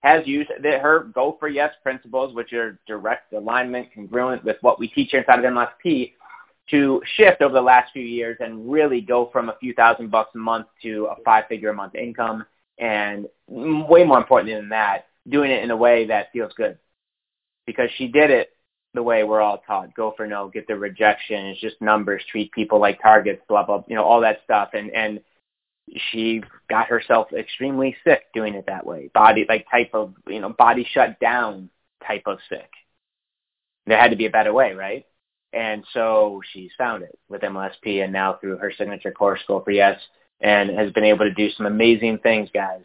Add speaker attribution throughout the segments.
Speaker 1: has used her Go for Yes principles, which are direct alignment, congruent with what we teach here inside of MLSP, to shift over the last few years and really go from a few thousand bucks a month to a five-figure a month income, and way more importantly than that, doing it in a way that feels good, because she did it the way we're all taught: go for no, get the rejection. It's just numbers. Treat people like targets. Blah blah. You know all that stuff, and and she got herself extremely sick doing it that way. Body like type of you know body shut down type of sick. There had to be a better way, right? And so she's found it with MLSP, and now through her signature course, Go for Yes, and has been able to do some amazing things, guys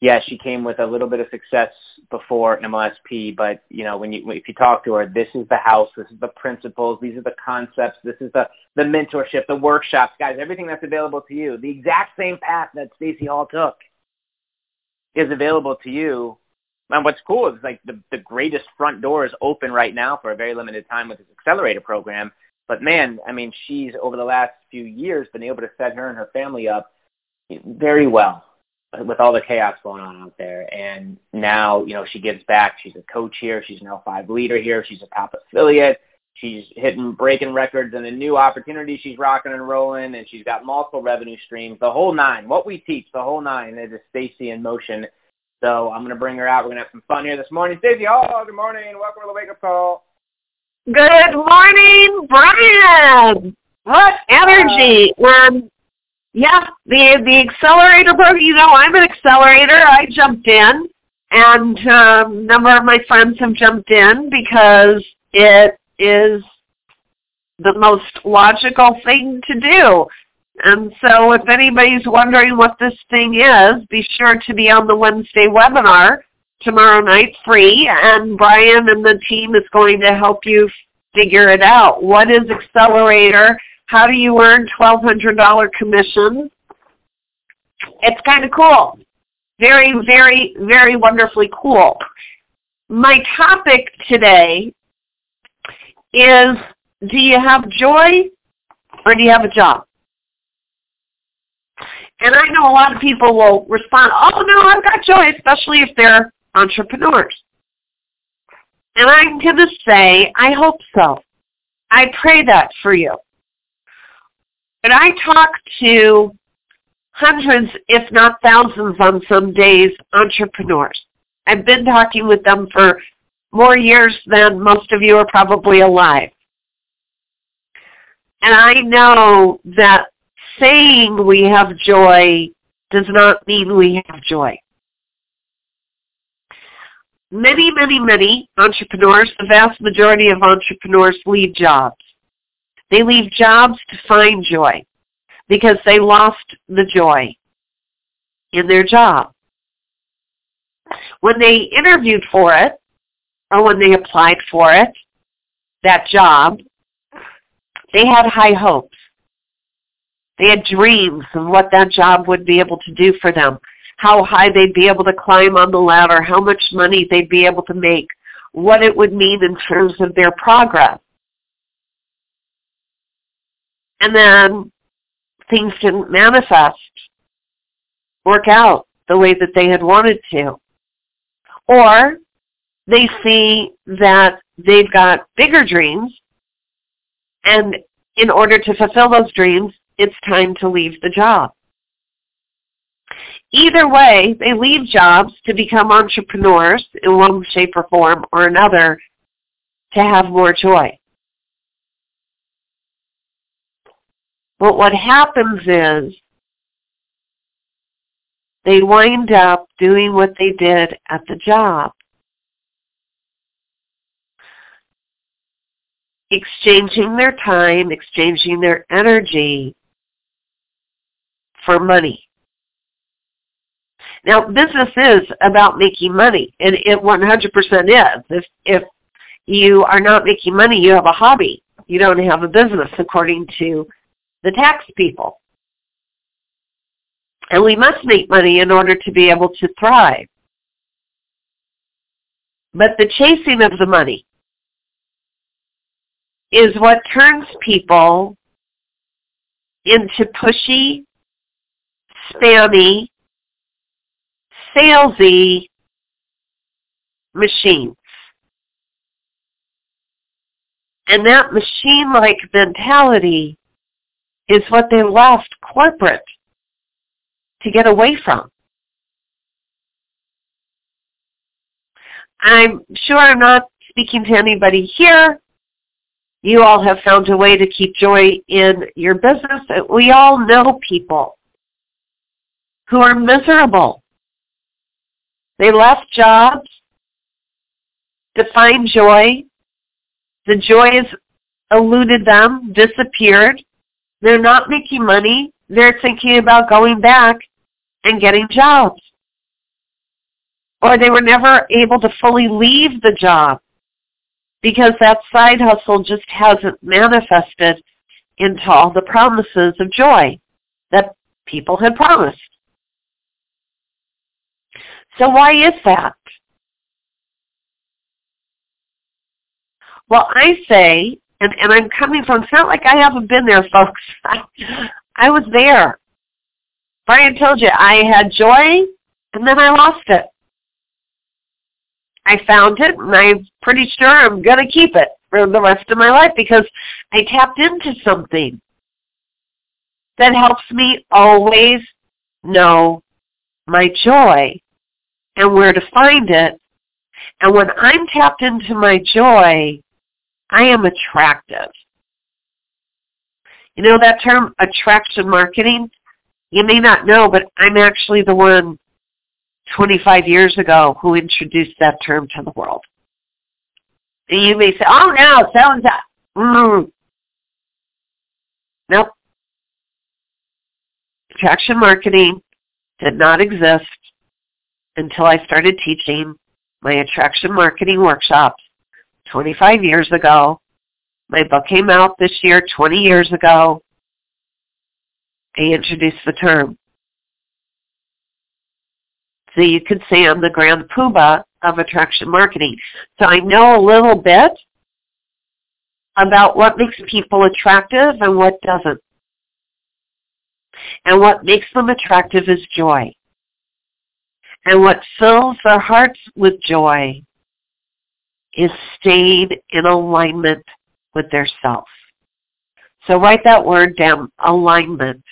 Speaker 1: yeah, she came with a little bit of success before MLSP, but you know, when you if you talk to her, this is the house, this is the principles, these are the concepts, this is the the mentorship, the workshops, guys, everything that's available to you. The exact same path that Stacey Hall took is available to you. And what's cool is like the the greatest front door is open right now for a very limited time with this accelerator program. But man, I mean, she's over the last few years been able to set her and her family up very well with all the chaos going on out there. And now, you know, she gives back. She's a coach here. She's an L5 leader here. She's a top affiliate. She's hitting breaking records and a new opportunity. She's rocking and rolling, and she's got multiple revenue streams. The whole nine. What we teach, the whole nine, is a Stacey in motion. So I'm going to bring her out. We're going to have some fun here this morning. Stacey, oh, good morning. Welcome to the Wake Up Call.
Speaker 2: Good morning, Brian. What energy? Um, yeah, the the accelerator program. You know, I'm an accelerator. I jumped in, and um, a number of my friends have jumped in because it is the most logical thing to do. And so if anybody's wondering what this thing is, be sure to be on the Wednesday webinar tomorrow night free and Brian and the team is going to help you figure it out. What is Accelerator? How do you earn $1,200 commission? It's kind of cool. Very, very, very wonderfully cool. My topic today is do you have joy or do you have a job? And I know a lot of people will respond, oh no, I've got joy, especially if they're entrepreneurs. And I'm going to say, I hope so. I pray that for you. But I talk to hundreds, if not thousands on some days, entrepreneurs. I've been talking with them for more years than most of you are probably alive. And I know that saying we have joy does not mean we have joy. Many, many, many entrepreneurs, the vast majority of entrepreneurs leave jobs. They leave jobs to find joy because they lost the joy in their job. When they interviewed for it, or when they applied for it, that job, they had high hopes. They had dreams of what that job would be able to do for them, how high they'd be able to climb on the ladder, how much money they'd be able to make, what it would mean in terms of their progress. And then things didn't manifest, work out the way that they had wanted to. Or they see that they've got bigger dreams and in order to fulfill those dreams, it's time to leave the job. Either way, they leave jobs to become entrepreneurs in one shape or form or another to have more joy. But what happens is they wind up doing what they did at the job. Exchanging their time, exchanging their energy for money. Now, business is about making money, and it 100% is. If, if you are not making money, you have a hobby. You don't have a business, according to the tax people. And we must make money in order to be able to thrive. But the chasing of the money is what turns people into pushy, spammy, salesy machines. And that machine-like mentality is what they left corporate to get away from. I'm sure I'm not speaking to anybody here. You all have found a way to keep joy in your business. We all know people who are miserable. They left jobs to find joy. The joy has eluded them, disappeared. They're not making money. They're thinking about going back and getting jobs. Or they were never able to fully leave the job because that side hustle just hasn't manifested into all the promises of joy that people had promised. So why is that? Well, I say, and, and I'm coming from, it's not like I haven't been there, folks. I, I was there. Brian told you, I had joy, and then I lost it. I found it, and I'm pretty sure I'm going to keep it for the rest of my life because I tapped into something that helps me always know my joy and where to find it. And when I'm tapped into my joy, I am attractive. You know that term, attraction marketing? You may not know, but I'm actually the one 25 years ago who introduced that term to the world. And you may say, oh no, so and. Mm. Nope. Attraction marketing did not exist until I started teaching my attraction marketing workshops 25 years ago. My book came out this year 20 years ago. I introduced the term. So you could say I'm the grand poobah of attraction marketing. So I know a little bit about what makes people attractive and what doesn't. And what makes them attractive is joy. And what fills their hearts with joy is staying in alignment with their self. So write that word down, alignment.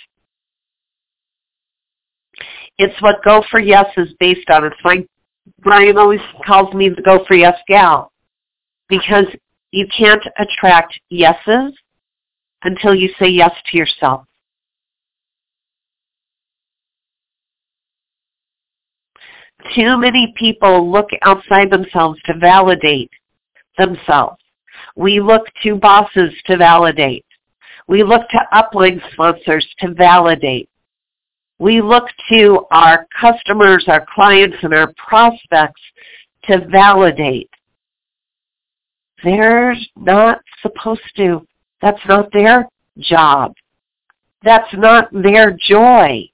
Speaker 2: It's what Go for Yes is based on. It's like Brian always calls me the Go for Yes gal because you can't attract yeses until you say yes to yourself. Too many people look outside themselves to validate themselves. We look to bosses to validate. We look to upline sponsors to validate. We look to our customers, our clients, and our prospects to validate. They're not supposed to. That's not their job. That's not their joy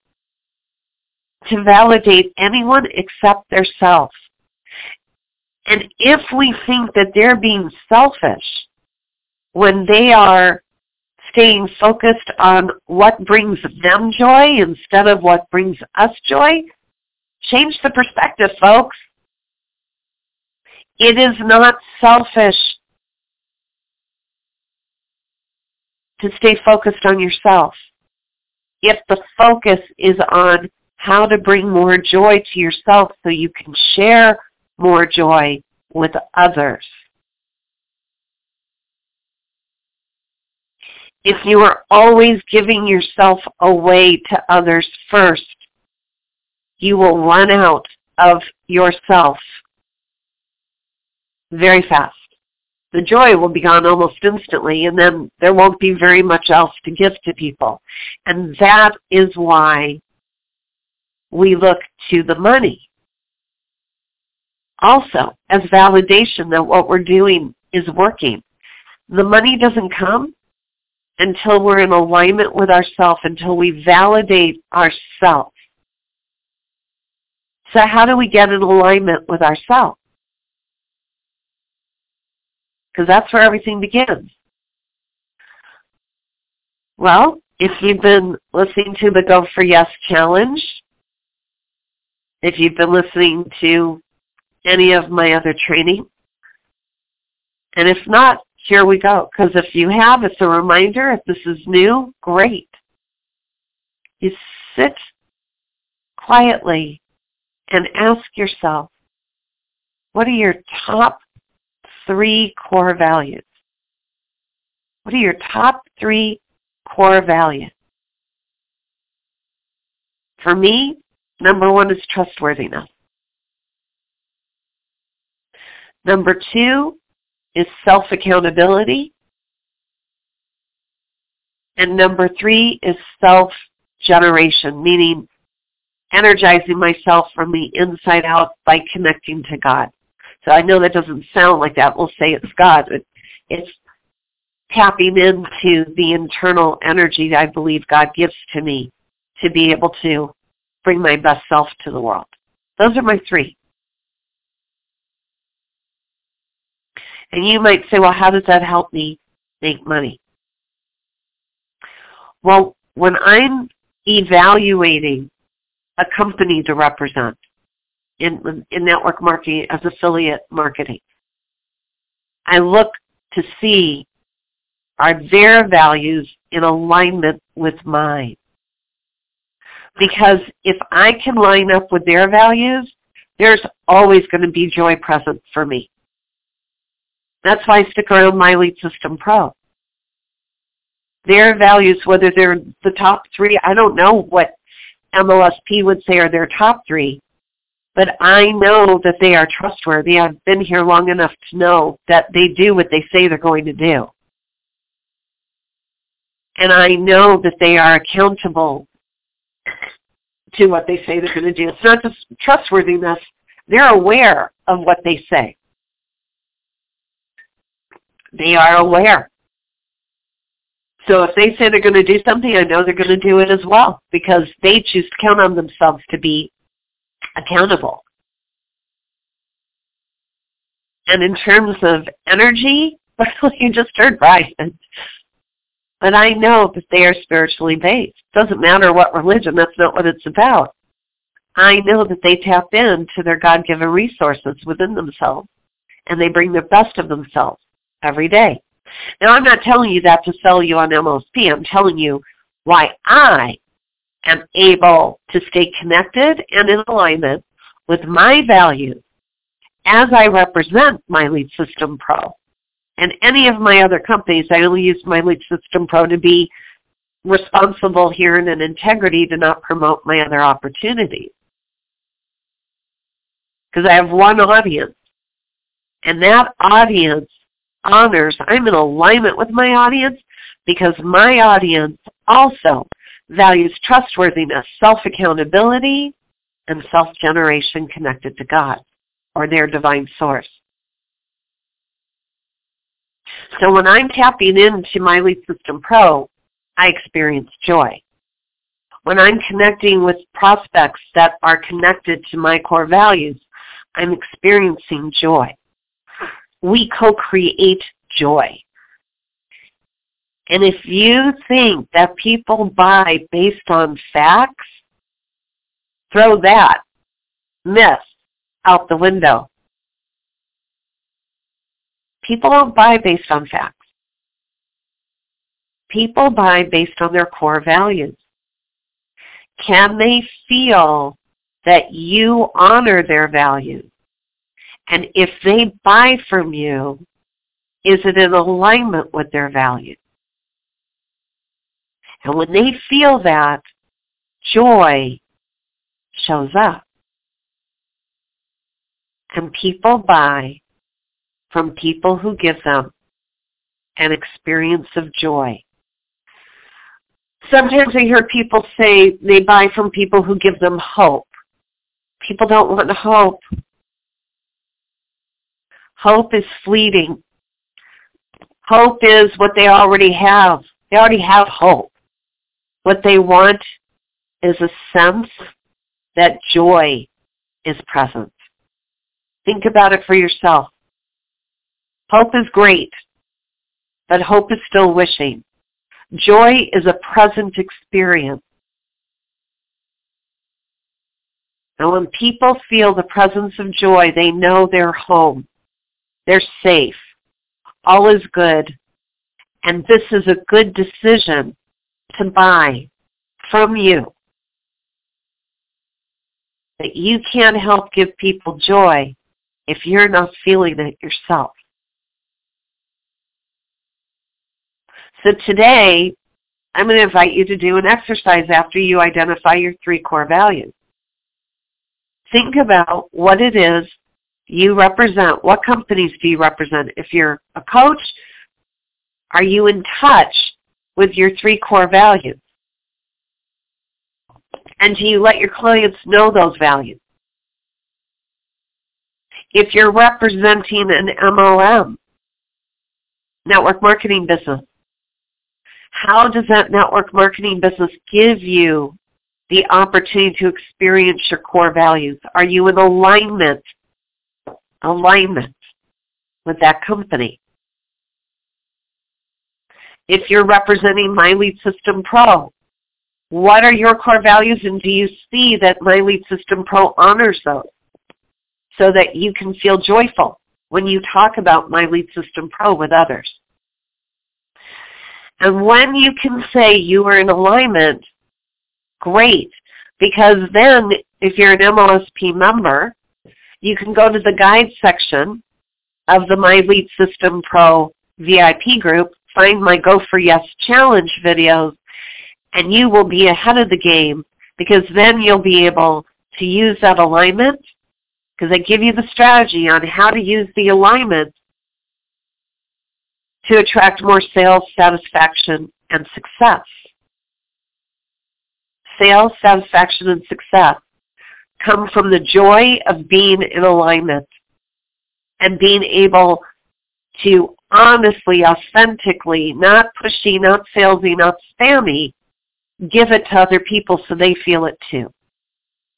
Speaker 2: to validate anyone except themselves. And if we think that they're being selfish when they are staying focused on what brings them joy instead of what brings us joy, change the perspective, folks. It is not selfish to stay focused on yourself. If the focus is on how to bring more joy to yourself so you can share more joy with others. If you are always giving yourself away to others first, you will run out of yourself very fast. The joy will be gone almost instantly and then there won't be very much else to give to people. And that is why we look to the money also as validation that what we're doing is working. The money doesn't come until we're in alignment with ourselves, until we validate ourselves. So how do we get in alignment with ourselves? Because that's where everything begins. Well, if you've been listening to the Go for Yes challenge, if you've been listening to any of my other training, and if not, here we go. Because if you have, it's a reminder. If this is new, great. You sit quietly and ask yourself, what are your top three core values? What are your top three core values? For me, number one is trustworthiness. Number two is self-accountability. And number three is self-generation, meaning energizing myself from the inside out by connecting to God. So I know that doesn't sound like that. We'll say it's God, but it's tapping into the internal energy that I believe God gives to me to be able to bring my best self to the world. Those are my three. And you might say, well, how does that help me make money? Well, when I'm evaluating a company to represent in, in network marketing as affiliate marketing, I look to see are their values in alignment with mine. Because if I can line up with their values, there's always going to be joy present for me. That's why I stick around My Lead System Pro. Their values, whether they're the top three, I don't know what MLSP would say are their top three, but I know that they are trustworthy. I've been here long enough to know that they do what they say they're going to do. And I know that they are accountable to what they say they're going to do. It's not just trustworthiness. They're aware of what they say. They are aware. So if they say they're going to do something, I know they're going to do it as well because they choose to count on themselves to be accountable. And in terms of energy, you just heard Brian. But I know that they are spiritually based. Doesn't matter what religion, that's not what it's about. I know that they tap into their God-given resources within themselves and they bring the best of themselves every day. Now, I'm not telling you that to sell you on MLSP. I'm telling you why I am able to stay connected and in alignment with my values as I represent my Lead System Pro. And any of my other companies, I only use my Lead System Pro to be responsible here in an integrity to not promote my other opportunities. Because I have one audience. And that audience honors, I'm in alignment with my audience because my audience also values trustworthiness, self-accountability, and self-generation connected to God or their divine source. So when I'm tapping into my Lead System Pro, I experience joy. When I'm connecting with prospects that are connected to my core values, I'm experiencing joy we co-create joy. And if you think that people buy based on facts, throw that myth out the window. People don't buy based on facts. People buy based on their core values. Can they feel that you honor their values? And if they buy from you, is it in alignment with their values? And when they feel that, joy shows up. And people buy from people who give them an experience of joy. Sometimes I hear people say they buy from people who give them hope. People don't want hope. Hope is fleeting. Hope is what they already have. They already have hope. What they want is a sense that joy is present. Think about it for yourself. Hope is great, but hope is still wishing. Joy is a present experience. And when people feel the presence of joy, they know they're home. They're safe. All is good. And this is a good decision to buy from you. That you can't help give people joy if you're not feeling it yourself. So today, I'm going to invite you to do an exercise after you identify your three core values. Think about what it is you represent. What companies do you represent? If you're a coach, are you in touch with your three core values? And do you let your clients know those values? If you're representing an MLM, network marketing business, how does that network marketing business give you the opportunity to experience your core values? Are you in alignment, alignment with that company? If you're representing My Lead System Pro, what are your core values and do you see that My Lead System Pro honors those so that you can feel joyful when you talk about My Lead System Pro with others? And when you can say you are in alignment, great. Because then if you're an MLSP member, you can go to the guide section of the My Lead System Pro VIP group, find my Go for Yes challenge videos, and you will be ahead of the game because then you'll be able to use that alignment because I give you the strategy on how to use the alignment to attract more sales satisfaction and success. Sales satisfaction and success come from the joy of being in alignment and being able to honestly, authentically, not pushy, not salesy, not spammy, give it to other people so they feel it too.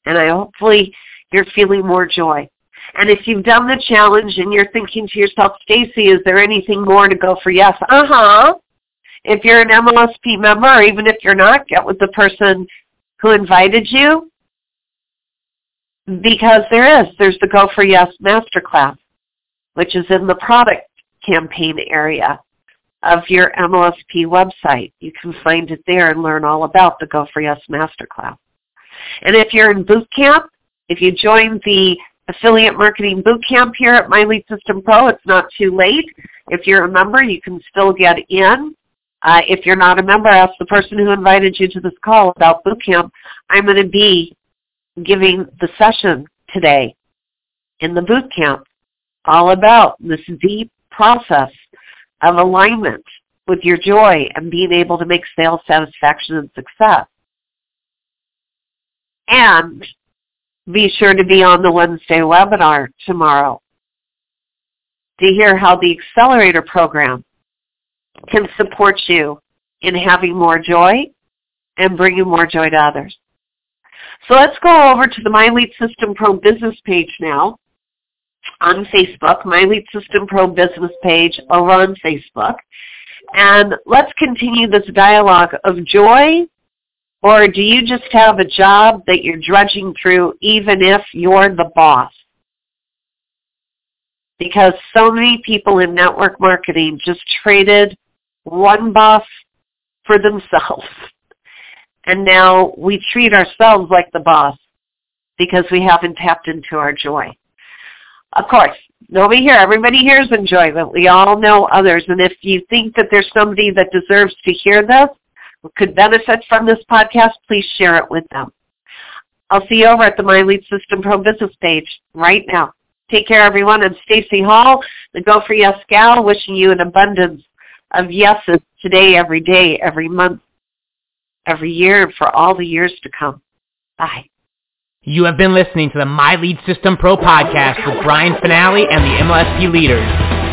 Speaker 2: And I hopefully you're feeling more joy. And if you've done the challenge and you're thinking to yourself, Stacey, is there anything more to go for yes? Uh-huh. If you're an MLSP member, or even if you're not, get with the person who invited you. Because there is. There's the Go for Yes Masterclass, which is in the product campaign area of your MLSP website. You can find it there and learn all about the Go for Yes Masterclass. And if you're in boot camp, if you join the affiliate marketing boot camp here at My Lead System Pro. It's not too late. If you're a member, you can still get in. Uh, if you're not a member, ask the person who invited you to this call about boot camp. I'm going to be giving the session today in the boot camp all about this deep process of alignment with your joy and being able to make sales satisfaction and success. And be sure to be on the Wednesday webinar tomorrow to hear how the Accelerator program can support you in having more joy and bringing more joy to others. So let's go over to the My Lead System Pro business page now on Facebook, My Lead System Pro business page over on Facebook. And let's continue this dialogue of joy or do you just have a job that you're drudging through even if you're the boss? Because so many people in network marketing just traded one boss for themselves. And now we treat ourselves like the boss because we haven't tapped into our joy. Of course, nobody here, everybody here is enjoyment. We all know others. And if you think that there's somebody that deserves to hear this, could benefit from this podcast, please share it with them. I'll see you over at the My Lead System Pro business page right now. Take care, everyone. I'm Stacey Hall, the Go for Yes gal, wishing you an abundance of yeses today, every day, every month, every year and for all the years to come. Bye.
Speaker 3: You have been listening to the My Lead System Pro podcast with Brian Fanale and the MLSP leaders.